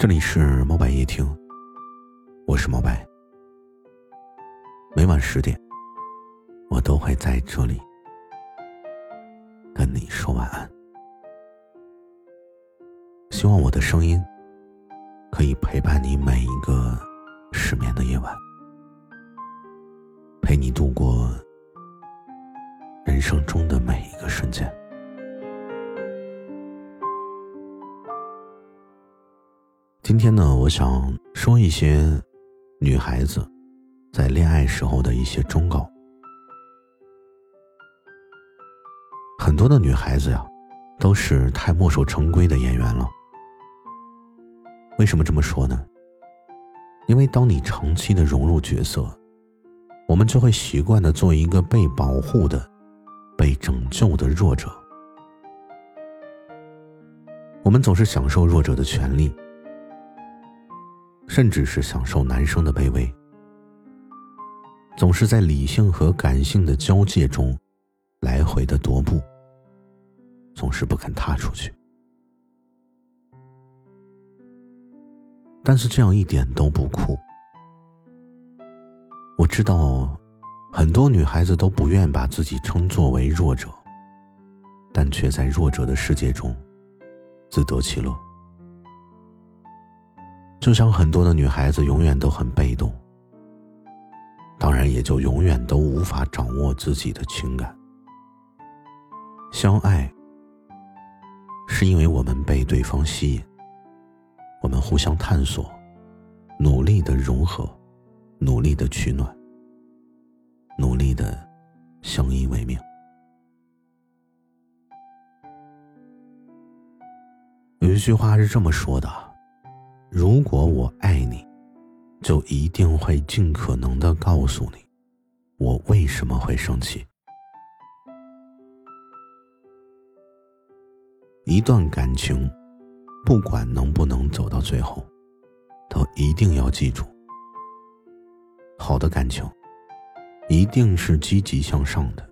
这里是猫白夜听，我是猫白。每晚十点，我都会在这里跟你说晚安。希望我的声音可以陪伴你每一个失眠的夜晚，陪你度过人生中的每一个瞬间。今天呢，我想说一些女孩子在恋爱时候的一些忠告。很多的女孩子呀，都是太墨守成规的演员了。为什么这么说呢？因为当你长期的融入角色，我们就会习惯的做一个被保护的、被拯救的弱者。我们总是享受弱者的权利。甚至是享受男生的卑微，总是在理性和感性的交界中来回的踱步，总是不肯踏出去。但是这样一点都不酷。我知道，很多女孩子都不愿把自己称作为弱者，但却在弱者的世界中自得其乐。就像很多的女孩子永远都很被动，当然也就永远都无法掌握自己的情感。相爱，是因为我们被对方吸引，我们互相探索，努力的融合，努力的取暖，努力的相依为命。有一句话是这么说的。如果我爱你，就一定会尽可能的告诉你，我为什么会生气。一段感情，不管能不能走到最后，都一定要记住：好的感情，一定是积极向上的，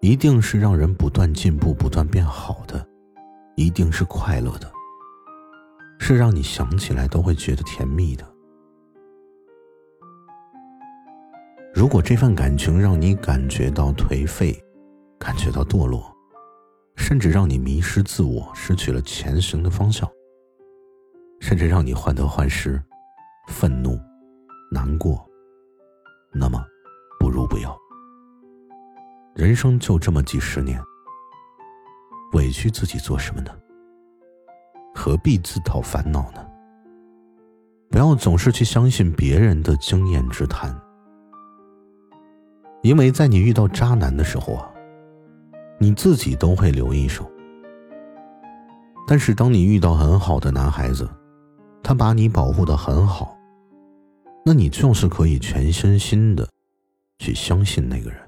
一定是让人不断进步、不断变好的，一定是快乐的。是让你想起来都会觉得甜蜜的。如果这份感情让你感觉到颓废，感觉到堕落，甚至让你迷失自我，失去了前行的方向，甚至让你患得患失、愤怒、难过，那么，不如不要。人生就这么几十年，委屈自己做什么呢？何必自讨烦恼呢？不要总是去相信别人的经验之谈，因为在你遇到渣男的时候啊，你自己都会留一手。但是当你遇到很好的男孩子，他把你保护的很好，那你就是可以全身心的去相信那个人。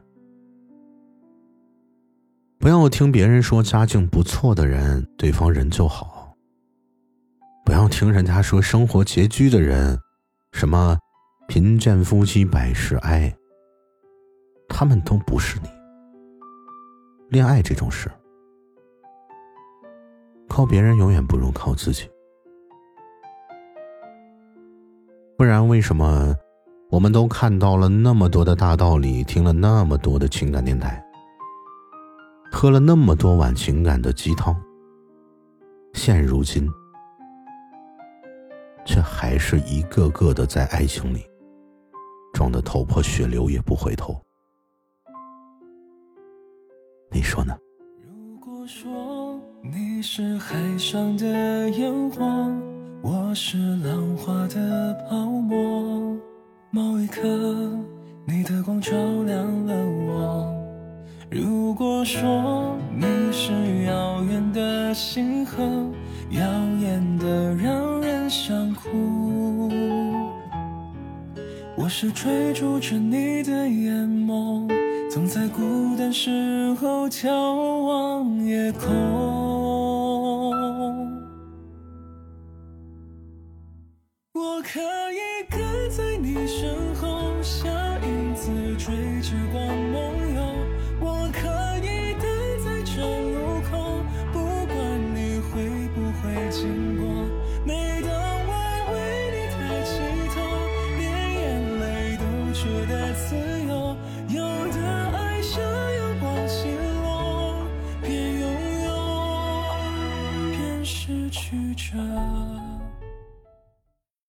不要听别人说家境不错的人，对方人就好。不要听人家说生活拮据的人，什么贫贱夫妻百事哀，他们都不是你。恋爱这种事，靠别人永远不如靠自己。不然，为什么我们都看到了那么多的大道理，听了那么多的情感电台，喝了那么多碗情感的鸡汤，现如今？却还是一个个的在爱情里撞得头破血流也不回头，你说呢？如果说你是海上的烟火，我是浪花的泡沫，某一刻你的光照亮了我。如果说你是遥远的星河，耀眼的让人想哭。我是追逐着你的眼眸，总在孤单时候眺望夜空。我可以跟在你身后，像影子追着光梦